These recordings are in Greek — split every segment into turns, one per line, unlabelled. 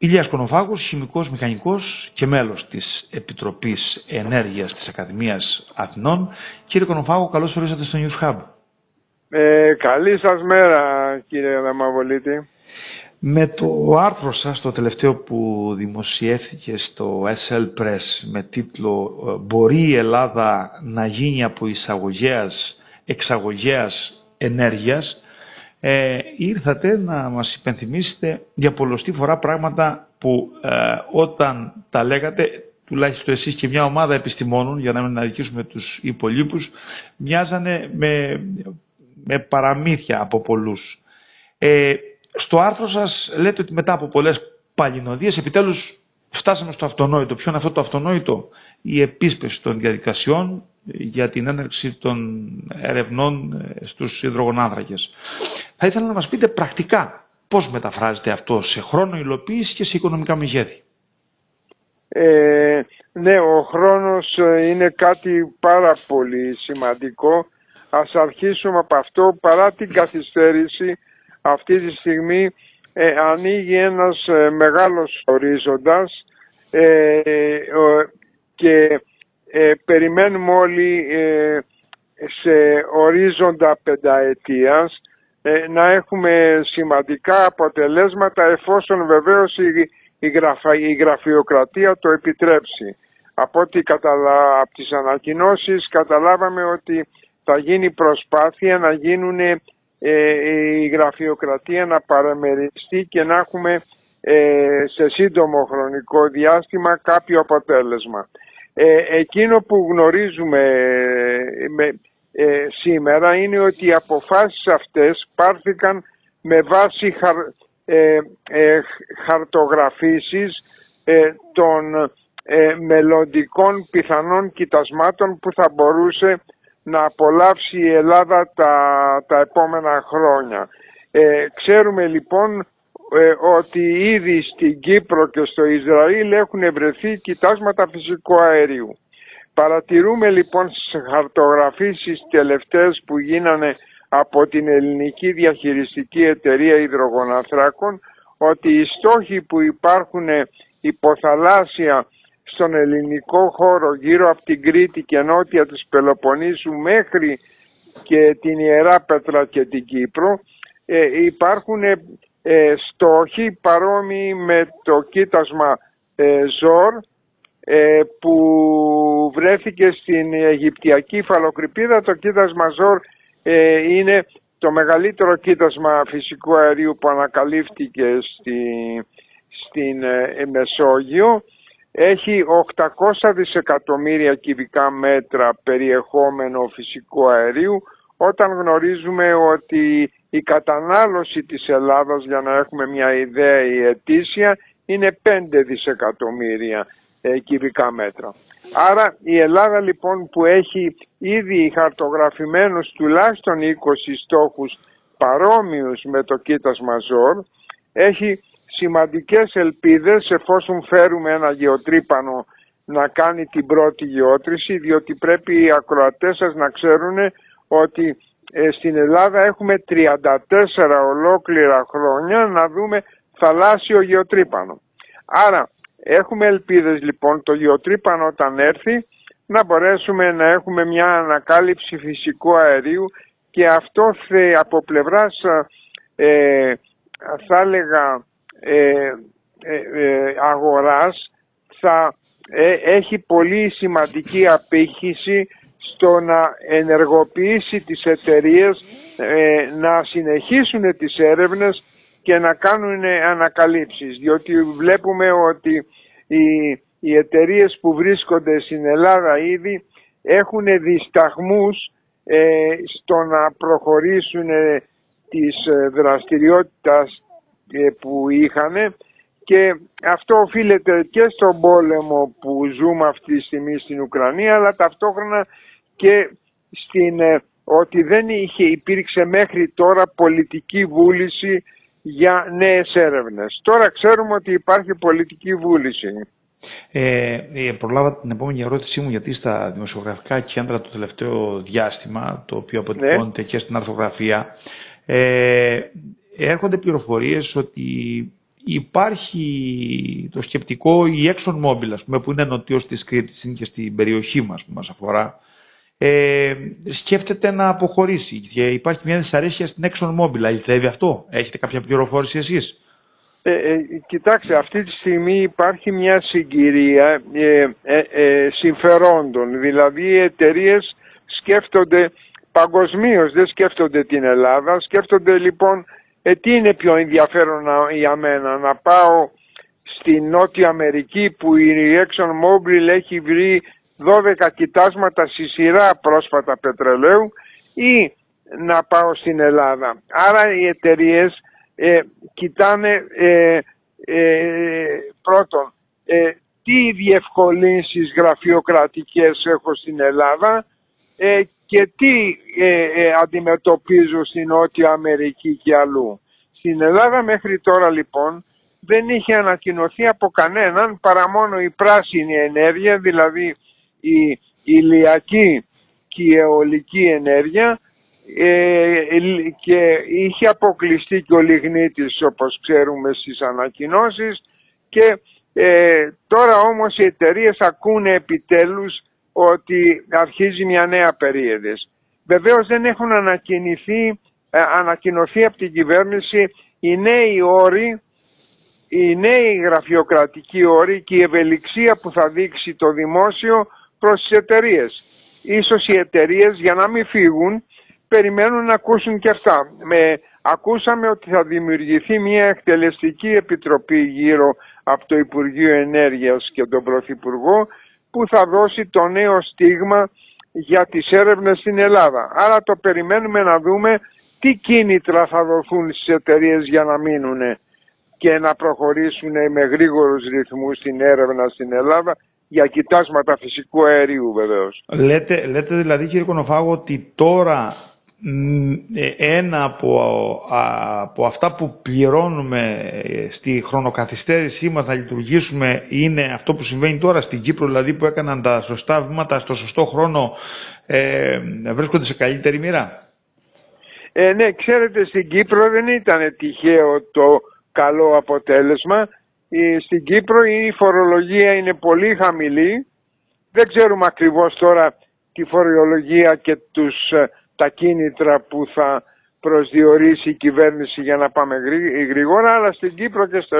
Ηλίας Κονοφάγος, χημικός μηχανικός και μέλος της Επιτροπής Ενέργειας της Ακαδημίας Αθηνών. Κύριε Κονοφάγο, καλώς ορίσατε στο News Hub.
Ε, καλή σας μέρα κύριε Δαμαβολίτη.
Με το άρθρο σας, το τελευταίο που δημοσιεύθηκε στο SL Press με τίτλο «Μπορεί η Ελλάδα να γίνει από εισαγωγέας, εξαγωγέας ενέργειας» ε, ήρθατε να μας υπενθυμίσετε για πολλωστή φορά πράγματα που ε, όταν τα λέγατε, τουλάχιστον εσείς και μια ομάδα επιστημόνων, για να μην αδικήσουμε τους υπολείπους, μοιάζανε με, με παραμύθια από πολλούς. Ε, στο άρθρο σας λέτε ότι μετά από πολλές παλινοδίες επιτέλους φτάσαμε στο αυτονόητο. Ποιο είναι αυτό το αυτονόητο; Η επίσπευση των διαδικασιών για την έναρξη των ερευνών ε, στους υδρογονάνθρακες. Θα ήθελα να μας πείτε πρακτικά πώς μεταφράζεται αυτό σε χρόνο υλοποίησης και σε οικονομικά μεγέθη.
Ε, ναι, ο χρόνος ε, είναι κάτι πάρα πολύ σημαντικό. Ας αρχίσουμε από αυτό παρά την καθυστέρηση αυτή τη στιγμή ε, ανοίγει ένας ε, μεγάλος ορίζοντας ε, και περιμένουμε όλοι σε ορίζοντα πενταετίας να έχουμε σημαντικά αποτελέσματα εφόσον βεβαίως η, η, γραφειοκρατία το επιτρέψει. Από ό,τι καταλα... από τις ανακοινώσεις καταλάβαμε ότι θα γίνει προσπάθεια να γίνουν ε, η γραφειοκρατία να παραμεριστεί και να έχουμε ε, σε σύντομο χρονικό διάστημα κάποιο αποτέλεσμα. Ε, εκείνο που γνωρίζουμε με, σήμερα είναι ότι οι αποφάσεις αυτές πάρθηκαν με βάση χαρ, χαρτογραφήσεις των μελλοντικών πιθανών κοιτασμάτων που θα μπορούσε να απολαύσει η Ελλάδα τα, τα επόμενα χρόνια. Ε, ξέρουμε λοιπόν ε, ότι ήδη στην Κύπρο και στο Ισραήλ έχουν βρεθεί κοιτάσματα φυσικού αερίου. Παρατηρούμε λοιπόν στις χαρτογραφήσεις τελευταίες που γίνανε από την Ελληνική Διαχειριστική Εταιρεία Υδρογοναθράκων ότι οι στόχοι που υπάρχουν υποθαλάσσια στον ελληνικό χώρο γύρω από την Κρήτη και νότια της Πελοποννήσου μέχρι και την Ιερά Πέτρα και την Κύπρο ε, υπάρχουν ε, στόχοι παρόμοιοι με το κοίτασμα ε, Ζόρ ε, που βρέθηκε στην Αιγυπτιακή φαλοκρηπίδα. Το κοίτασμα Ζόρ είναι το μεγαλύτερο κοίτασμα φυσικού αερίου που ανακαλύφθηκε στη, στην Μεσόγειο έχει 800 δισεκατομμύρια κυβικά μέτρα περιεχόμενο φυσικού αερίου όταν γνωρίζουμε ότι η κατανάλωση της Ελλάδας για να έχουμε μια ιδέα η ετήσια είναι 5 δισεκατομμύρια ε, κυβικά μέτρα. Άρα η Ελλάδα λοιπόν που έχει ήδη χαρτογραφημένους τουλάχιστον 20 στόχους παρόμοιους με το κοίτασμα ΖΟΡ έχει σημαντικές ελπίδες εφόσον φέρουμε ένα γεωτρύπανο να κάνει την πρώτη γεώτρηση διότι πρέπει οι ακροατές σας να ξέρουν ότι ε, στην Ελλάδα έχουμε 34 ολόκληρα χρόνια να δούμε θαλάσσιο γεωτρύπανο. Άρα έχουμε ελπίδες λοιπόν το γεωτρύπανο όταν έρθει να μπορέσουμε να έχουμε μια ανακάλυψη φυσικού αερίου και αυτό από πλευράς ε, θα έλεγα ε, ε, ε, αγοράς θα έχει πολύ σημαντική απήχηση στο να ενεργοποιήσει τις εταιρείες να συνεχίσουν τις έρευνες και να κάνουν ανακαλύψεις. Διότι βλέπουμε ότι οι, οι εταιρείες που βρίσκονται στην Ελλάδα ήδη έχουν δισταγμούς στο να προχωρήσουν τις δραστηριότητες ε, που είχαν. Και αυτό οφείλεται και στον πόλεμο που ζούμε αυτή τη στιγμή στην Ουκρανία αλλά ταυτόχρονα και στην, ε, ότι δεν είχε, υπήρξε μέχρι τώρα πολιτική βούληση για νέες έρευνες. Τώρα ξέρουμε ότι υπάρχει πολιτική βούληση.
Ε, ε, προλάβα την επόμενη ερώτησή μου γιατί στα δημοσιογραφικά κέντρα το τελευταίο διάστημα, το οποίο αποτυπώνεται ναι. και στην αρθογραφία, ε, έρχονται πληροφορίες ότι υπάρχει το σκεπτικό η ExxonMobil, ας πούμε, που είναι νοτιός της Κρήτης, είναι και στην περιοχή μας που μας αφορά, ε, σκέφτεται να αποχωρήσει και υπάρχει μια δυσαρέσκεια στην ExxonMobil. Αληθεύει αυτό, έχετε κάποια πληροφόρηση εσείς;
Ε, ε, κοιτάξτε, αυτή τη στιγμή υπάρχει μια συγκυρία ε, ε, ε συμφερόντων. Δηλαδή οι εταιρείες σκέφτονται παγκοσμίως, δεν σκέφτονται την Ελλάδα. Σκέφτονται λοιπόν ε, τι είναι πιο ενδιαφέρον για μένα, να πάω στη Νότια Αμερική που η ExxonMobil έχει βρει 12 κοιτάσματα στη σειρά πρόσφατα πετρελαίου ή να πάω στην Ελλάδα. Άρα οι εταιρείες ε, κοιτάνε ε, ε, πρώτον ε, τι διευκολύνσεις γραφειοκρατικές έχω στην Ελλάδα ε, και τι αντιμετωπίζω στην Νότια Αμερική και αλλού. Στην Ελλάδα μέχρι τώρα λοιπόν δεν είχε ανακοινωθεί από κανέναν παρά μόνο η πράσινη ενέργεια, δηλαδή η ηλιακή και η αιωλική ενέργεια ε, και είχε αποκλειστεί και ο λιγνίτης όπως ξέρουμε στις ανακοινώσεις και ε, τώρα όμως οι εταιρείες ακούνε επιτέλους ότι αρχίζει μια νέα περίοδος. Βεβαίως δεν έχουν ανακοινωθεί, ε, ανακοινωθεί από την κυβέρνηση οι νέοι όροι, οι νέοι γραφειοκρατικοί όροι και η ευελιξία που θα δείξει το δημόσιο προς τις εταιρείες. Ίσως οι εταιρείες για να μην φύγουν περιμένουν να ακούσουν και αυτά. Με, ακούσαμε ότι θα δημιουργηθεί μια εκτελεστική επιτροπή γύρω από το Υπουργείο Ενέργειας και τον Πρωθυπουργό που θα δώσει το νέο στίγμα για τις έρευνες στην Ελλάδα. Άρα το περιμένουμε να δούμε τι κίνητρα θα δοθούν στις εταιρείες για να μείνουν και να προχωρήσουν με γρήγορους ρυθμούς στην έρευνα στην Ελλάδα για κοιτάσματα φυσικού αερίου βεβαίως.
Λέτε, λέτε δηλαδή κύριε Κονοφάγο ότι τώρα ε, ένα από, από αυτά που πληρώνουμε ε, στη χρονοκαθυστέρησή μας να λειτουργήσουμε είναι αυτό που συμβαίνει τώρα στην Κύπρο, δηλαδή που έκαναν τα σωστά βήματα στο σωστό χρόνο ε, βρίσκονται σε καλύτερη μοίρα;
Ε, ναι, ξέρετε στην Κύπρο δεν ήταν τυχαίο το καλό αποτέλεσμα. Στην Κύπρο η φορολογία είναι πολύ χαμηλή. Δεν ξέρουμε ακριβώς τώρα τη φορολογία και τους τα κίνητρα που θα προσδιορίσει η κυβέρνηση για να πάμε γρήγορα, αλλά στην Κύπρο και στο,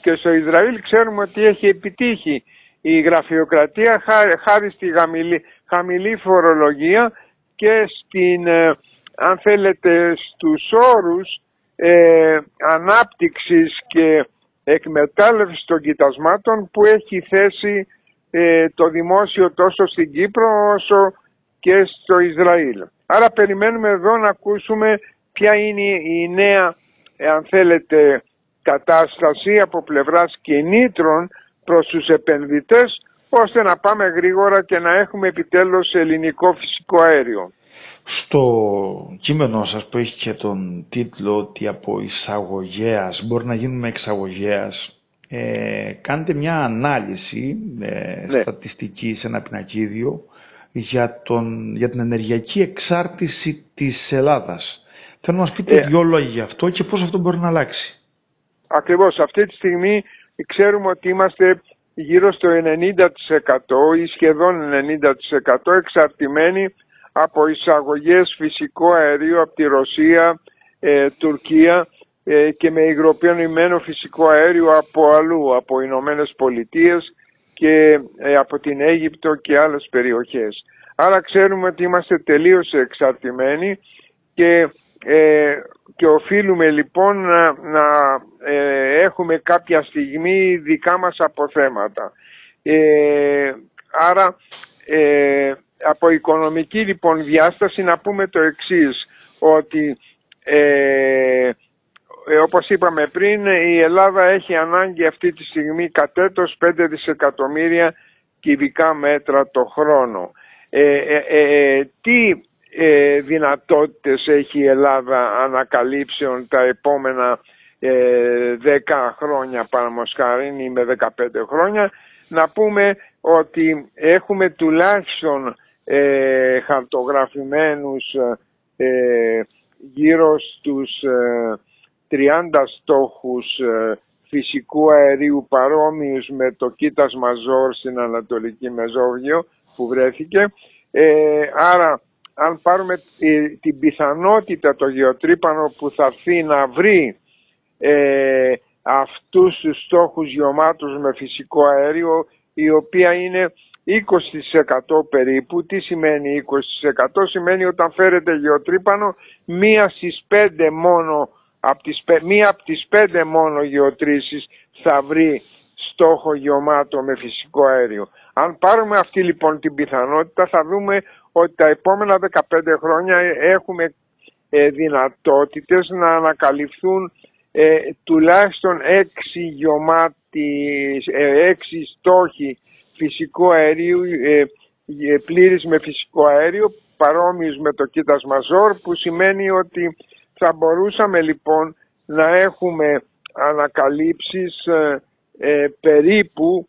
και στο Ισραήλ ξέρουμε ότι έχει επιτύχει η γραφειοκρατία χάρη στη χαμηλή, χαμηλή φορολογία και στην, ε, αν θέλετε, στους όρους ε, ανάπτυξης και εκμετάλλευση των κοιτασμάτων που έχει θέσει ε, το δημόσιο τόσο στην Κύπρο όσο και στο Ισραήλ. Άρα περιμένουμε εδώ να ακούσουμε ποια είναι η νέα, αν θέλετε, κατάσταση από πλευράς κινήτρων προς τους επενδυτές ώστε να πάμε γρήγορα και να έχουμε επιτέλους ελληνικό φυσικό αέριο.
Στο κείμενό σας που έχει και τον τίτλο ότι από εισαγωγέας μπορεί να γίνουμε εξαγωγέας ε, κάνετε μια ανάλυση ε, ναι. στατιστική σε ένα πινακίδιο για, τον, για την ενεργειακή εξάρτηση της Ελλάδας. Θέλω να μας πείτε ε, δυο λόγια γι' αυτό και πώς αυτό μπορεί να αλλάξει.
Ακριβώς. Αυτή τη στιγμή ξέρουμε ότι είμαστε γύρω στο 90% ή σχεδόν 90% εξαρτημένοι από εισαγωγές φυσικό αερίου από τη Ρωσία, ε, Τουρκία ε, και με υγροποιημένο φυσικό αέριο από αλλού, από Ηνωμένες Πολιτείες και ε, από την Αίγυπτο και άλλες περιοχές. Άρα ξέρουμε ότι είμαστε τελείως εξαρτημένοι και, ε, και οφείλουμε λοιπόν να, ε, έχουμε κάποια στιγμή δικά μας αποθέματα. Ε, άρα από οικονομική λοιπόν διάσταση να πούμε το εξής ότι ε, όπως είπαμε πριν, η Ελλάδα έχει ανάγκη αυτή τη στιγμή κατέτος 5 δισεκατομμύρια κυβικά μέτρα το χρόνο. Ε, ε, ε τι ε, δυνατότητες έχει η Ελλάδα ανακαλύψεων τα επόμενα 10 χρόνια παραμοσχάριν ή με 15 χρόνια να πούμε ότι έχουμε τουλάχιστον ε, χαρτογραφημένους γύρω στους 30 στόχους ε, φυσικού αερίου παρόμοιους με το Κίτας Μαζόρ στην Ανατολική Μεζόβιο που βρέθηκε. Ε, άρα αν πάρουμε την πιθανότητα το γεωτρύπανο που θα έρθει να βρει ε, αυτούς τους στόχους γεωμάτους με φυσικό αέριο η οποία είναι 20% περίπου. Τι σημαίνει 20%? Σημαίνει όταν φέρετε γεωτρύπανο μία στις πέντε μόνο από τις, μία από τις πέντε μόνο γεωτρήσεις θα βρει στόχο γεωμάτο με φυσικό αέριο. Αν πάρουμε αυτή λοιπόν την πιθανότητα θα δούμε ότι τα επόμενα 15 χρόνια έχουμε ε, δυνατότητες να ανακαλυφθούν ε, τουλάχιστον 6 γεωμάτι, ε, 6 στόχοι φυσικού αερίου, ε, ε, πλήρης με φυσικό αέριο, παρόμοιους με το κίτας μαζόρ, που σημαίνει ότι θα μπορούσαμε λοιπόν να έχουμε ανακαλύψεις ε, περίπου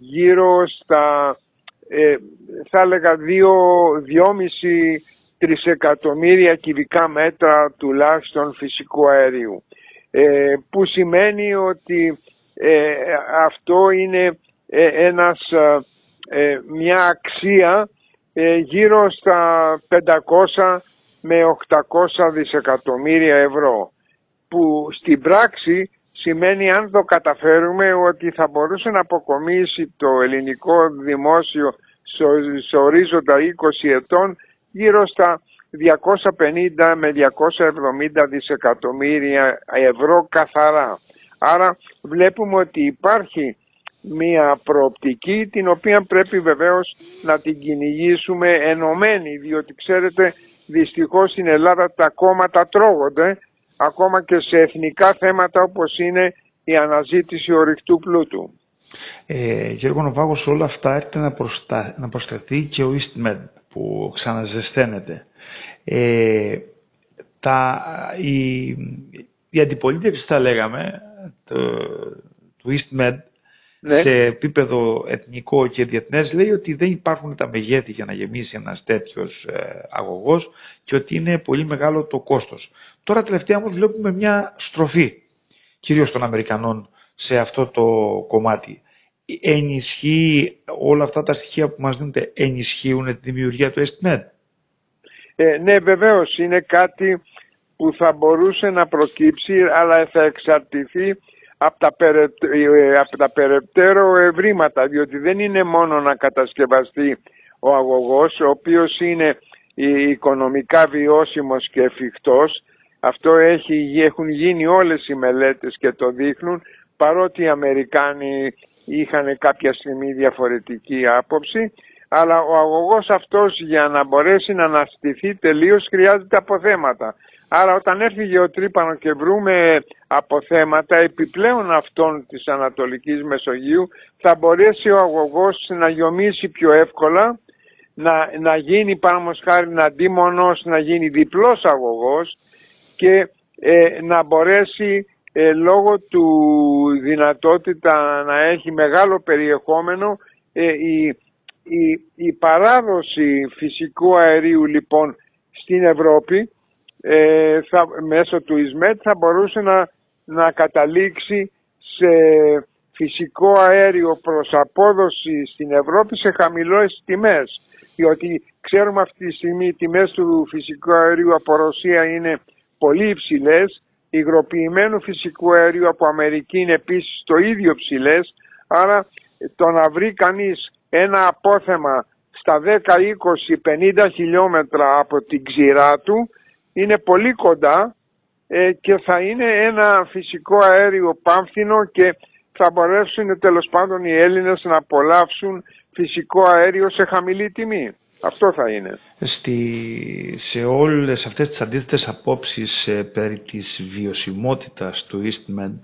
γύρω στα, θα έλεγα, 2,5 τρισεκατομμύρια κυβικά μέτρα τουλάχιστον φυσικού αερίου. που σημαίνει ότι αυτό είναι ε, ένας, ε, ε, μια αξία γύρω στα 500 με 800 δισεκατομμύρια ευρώ που στην πράξη σημαίνει αν το καταφέρουμε ότι θα μπορούσε να αποκομίσει το ελληνικό δημόσιο σε ορίζοντα 20 ετών γύρω στα 250 με 270 δισεκατομμύρια ευρώ καθαρά. Άρα βλέπουμε ότι υπάρχει μία προοπτική την οποία πρέπει βεβαίως να την κυνηγήσουμε ενωμένη διότι ξέρετε δυστυχώς στην Ελλάδα τα κόμματα τρώγονται ακόμα και σε εθνικά θέματα όπως είναι η αναζήτηση ορυκτού πλούτου.
Ε, Γιώργο Νοβάγο, όλα αυτά έρχεται να, προστα... να προσθεθεί και ο EastMed που ξαναζεσθένεται. Ε, τα, η, η αντιπολίτευση θα λέγαμε το, του EastMed ναι. σε επίπεδο εθνικό και διεθνές λέει ότι δεν υπάρχουν τα μεγέθη για να γεμίσει ένας τέτοιος ε, αγωγός και ότι είναι πολύ μεγάλο το κόστος. Τώρα τελευταία όμως βλέπουμε μια στροφή κυρίως των Αμερικανών σε αυτό το κομμάτι. Ενισχύει όλα αυτά τα στοιχεία που μας δίνονται, ενισχύουν τη δημιουργία του EstMed.
Ε, ναι βεβαίως είναι κάτι που θα μπορούσε να προκύψει αλλά θα εξαρτηθεί από τα, ε, από τα περαιτέρω ευρήματα διότι δεν είναι μόνο να κατασκευαστεί ο αγωγός ο οποίος είναι οικονομικά βιώσιμος και εφικτός αυτό έχει, έχουν γίνει όλες οι μελέτες και το δείχνουν παρότι οι Αμερικάνοι είχαν κάποια στιγμή διαφορετική άποψη αλλά ο αγωγός αυτός για να μπορέσει να αναστηθεί τελείως χρειάζεται αποθέματα. Άρα όταν έρθει γεωτρύπανο και βρούμε αποθέματα επιπλέον αυτών της Ανατολικής Μεσογείου θα μπορέσει ο αγωγός να γιομίσει πιο εύκολα, να, να γίνει πάνω χάρη να αντί μονός να γίνει διπλός αγωγός και ε, να μπορέσει ε, λόγω του δυνατότητα να έχει μεγάλο περιεχόμενο ε, η, η, η παράδοση φυσικού αερίου λοιπόν στην Ευρώπη ε, θα, μέσω του ΙΣΜΕΤ θα μπορούσε να, να καταλήξει σε φυσικό αέριο προς απόδοση στην Ευρώπη σε χαμηλές τιμές. Διότι ξέρουμε αυτή τη στιγμή οι τιμές του φυσικού αερίου από Ρωσία είναι πολύ υψηλές, υγροποιημένου φυσικού αερίου από Αμερική είναι επίσης το ίδιο ψηλές, άρα το να βρει κανείς ένα απόθεμα στα 10, 20, 50 χιλιόμετρα από την ξηρά του είναι πολύ κοντά ε, και θα είναι ένα φυσικό αέριο πάμφθινο και θα μπορέσουν τέλος πάντων οι Έλληνες να απολαύσουν φυσικό αέριο σε χαμηλή τιμή. Αυτό θα είναι.
Στη, σε όλες αυτές τις αντίθετες απόψεις ε, περί της βιωσιμότητας του EastMed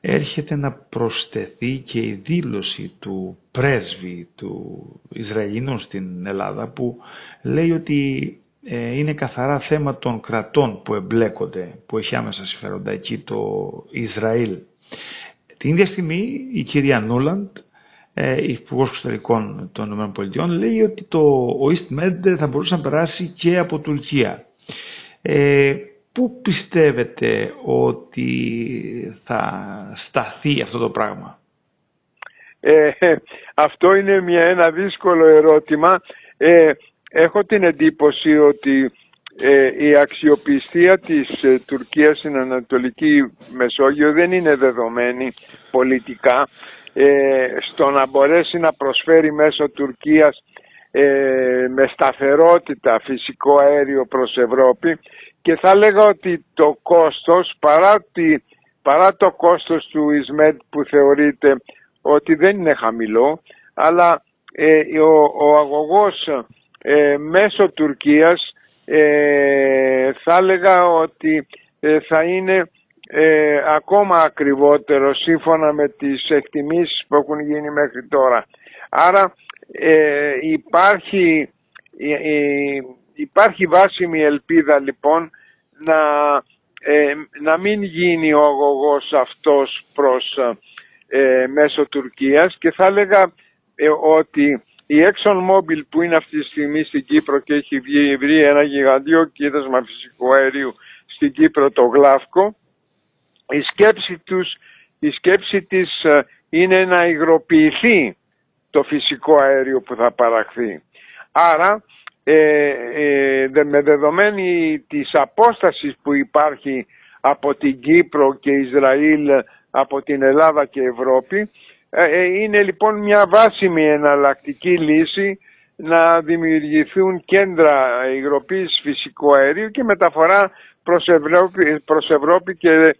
έρχεται να προσθεθεί και η δήλωση του πρέσβη του Ισραηλινού στην Ελλάδα που λέει ότι ε, είναι καθαρά θέμα των κρατών που εμπλέκονται, που έχει άμεσα συμφέροντα εκεί το Ισραήλ. Την ίδια στιγμή η κυρία Νούλαντ, ε, η Υπουργός Εξωτερικών των ΗΠΑ, λέει ότι το, ο EastMed θα μπορούσε να περάσει και από Τουρκία. Ε, Πού πιστεύετε ότι θα σταθεί αυτό το πράγμα;
Ε, αυτό είναι μια, ένα δύσκολο ερώτημα. Ε, έχω την εντύπωση ότι ε, η αξιοπιστία της ε, Τουρκίας στην Ανατολική Μεσόγειο δεν είναι δεδομένη πολιτικά. Ε, στο να μπορέσει να προσφέρει μέσω Τουρκίας με σταθερότητα φυσικό αέριο προς Ευρώπη και θα λέγα ότι το κόστος παρά, τη, παρά το κόστος του ΙΣΜΕΤ που θεωρείται ότι δεν είναι χαμηλό αλλά ο, ο αγωγός μέσω Τουρκίας ε, θα έλεγα ότι ε, θα είναι ε, ακόμα ακριβότερο σύμφωνα με τις εκτιμήσεις που έχουν γίνει μέχρι τώρα. Άρα ε, υπάρχει, υπάρχει βάσιμη ελπίδα λοιπόν να, να μην γίνει ο αγωγός αυτός προς μέσω Τουρκίας και θα έλεγα ότι η ExxonMobil που είναι αυτή τη στιγμή στην Κύπρο και έχει βρει ένα γιγαντίο κοίτασμα φυσικού αερίου στην Κύπρο το Γλάφκο, η σκέψη, τους, η σκέψη της ε, είναι να υγροποιηθεί το φυσικό αέριο που θα παραχθεί. Άρα ε, ε, με δεδομένη της απόστασης που υπάρχει από την Κύπρο και Ισραήλ από την Ελλάδα και Ευρώπη ε, ε, είναι λοιπόν μια βάσιμη εναλλακτική λύση να δημιουργηθούν κέντρα υγροποίησης φυσικού αερίου και μεταφορά προς Ευρώπη, προς Ευρώπη και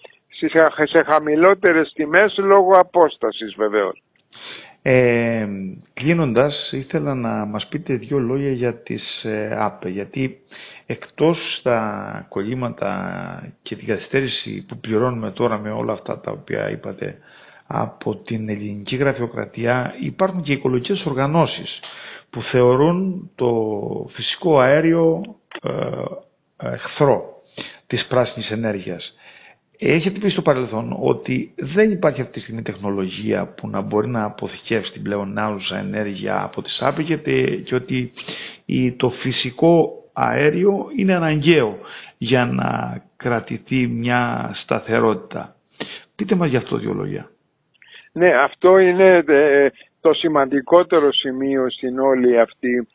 σε χαμηλότερες τιμές λόγω απόστασης βεβαίως.
Ε, κλείνοντας, ήθελα να μας πείτε δύο λόγια για τις ε, ΑΠΕ, γιατί εκτός τα κολλήματα και την καθυστέρηση που πληρώνουμε τώρα με όλα αυτά τα οποία είπατε από την ελληνική γραφειοκρατία υπάρχουν και οικολογικές οργανώσεις που θεωρούν το φυσικό αέριο ε, εχθρό της πράσινης ενέργειας. Έχετε πει στο παρελθόν ότι δεν υπάρχει αυτή τη στιγμή τεχνολογία που να μπορεί να αποθηκεύσει την πλέον άουσα ενέργεια από τις άπη και ότι το φυσικό αέριο είναι αναγκαίο για να κρατηθεί μια σταθερότητα. Πείτε μας γι' αυτό δύο λόγια.
Ναι, αυτό είναι ε, το σημαντικότερο σημείο στην όλη αυτή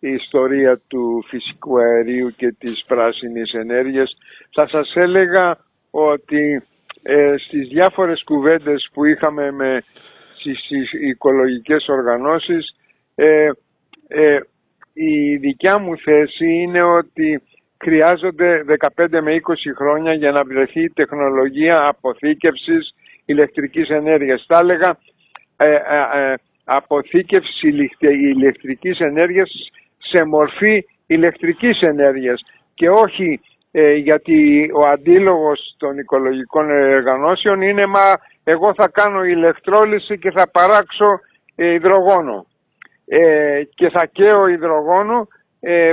η ιστορία του φυσικού αερίου και της πράσινης ενέργειας. Θα σας έλεγα ότι ε, στις διάφορες κουβέντες που είχαμε με στις οικολογικές οργανώσεις ε, ε, η δικιά μου θέση είναι ότι χρειάζονται 15 με 20 χρόνια για να βρεθεί τεχνολογία αποθήκευσης ηλεκτρικής ενέργειας. Θα έλεγα ε, ε, ε αποθήκευση ηλεκτρικής ενέργειας σε μορφή ηλεκτρικής ενέργειας και όχι ε, γιατί ο αντίλογος των οικολογικών εργανώσεων είναι μα εγώ θα κάνω ηλεκτρόλυση και θα παράξω υδρογόνο και θα καίω υδρογόνο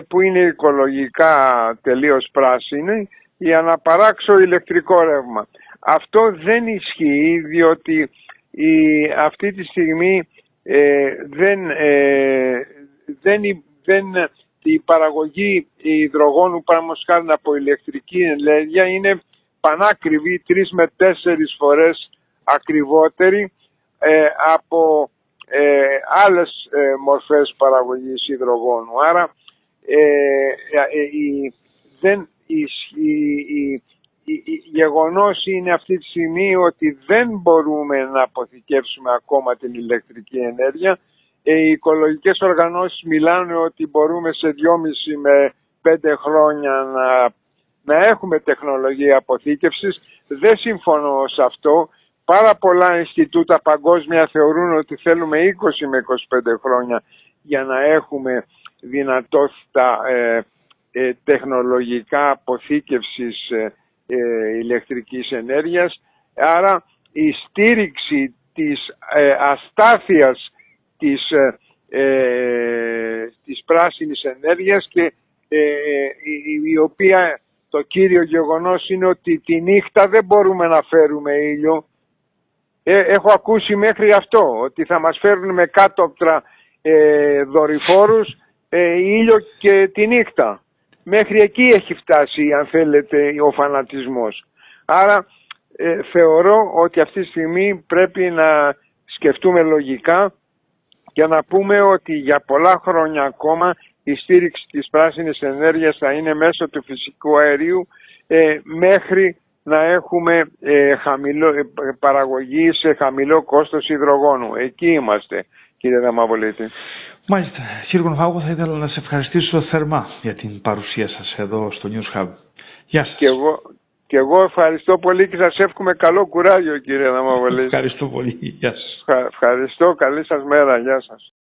που είναι οικολογικά τελείως πράσινη για να παράξω ηλεκτρικό ρεύμα. Αυτό δεν ισχύει διότι η, αυτή τη στιγμή ε, δεν, ε, δεν, δεν, η παραγωγή υδρογόνου χάρη από ηλεκτρική ενέργεια είναι πανάκριβη, τρεις με τέσσερις φορές ακριβότερη ε, από ε, άλλες ε, μορφές παραγωγής υδρογόνου. Άρα η, δεν, η, γεγονός είναι αυτή τη στιγμή ότι δεν μπορούμε να αποθηκεύσουμε ακόμα την ηλεκτρική ενέργεια. Ε, οι οικολογικές οργανώσεις μιλάνε ότι μπορούμε σε 2,5 με 5 χρόνια να, να έχουμε τεχνολογία αποθήκευσης. Δεν συμφωνώ σε αυτό. Πάρα πολλά Ινστιτούτα παγκόσμια θεωρούν ότι θέλουμε 20 με 25 χρόνια για να έχουμε δυνατότητα ε, ε, τεχνολογικά αποθήκευσης ε, ε, ηλεκτρικής ενέργειας. Άρα η στήριξη της ε, αστάθειας της, ε, ε της πράσινης ενέργειας και ε, η, οποία το κύριο γεγονός είναι ότι τη νύχτα δεν μπορούμε να φέρουμε ήλιο. έχω ακούσει μέχρι αυτό ότι θα μας φέρουν με κάτωπτρα ε, δορυφόρους ήλιο και τη νύχτα. Μέχρι εκεί έχει φτάσει αν θέλετε ο φανατισμός. Άρα ε, θεωρώ ότι αυτή τη στιγμή πρέπει να σκεφτούμε λογικά και να πούμε ότι για πολλά χρόνια ακόμα η στήριξη της πράσινης ενέργειας θα είναι μέσω του φυσικού αερίου ε, μέχρι να έχουμε ε, χαμηλό, ε, παραγωγή σε χαμηλό κόστος υδρογόνου. Εκεί είμαστε κύριε Δαμαβολίτη.
Μάλιστα. Κύριε Κονφάγο, θα ήθελα να σε ευχαριστήσω θερμά για την παρουσία σας εδώ στο News Hub. Γεια σας.
Και εγώ, και εγώ ευχαριστώ πολύ και σας εύχομαι καλό κουράγιο κύριε Δαμαβολίτη.
Ευχαριστώ πολύ. Γεια σας.
Ευχαριστώ. Καλή σας μέρα. Γεια σας.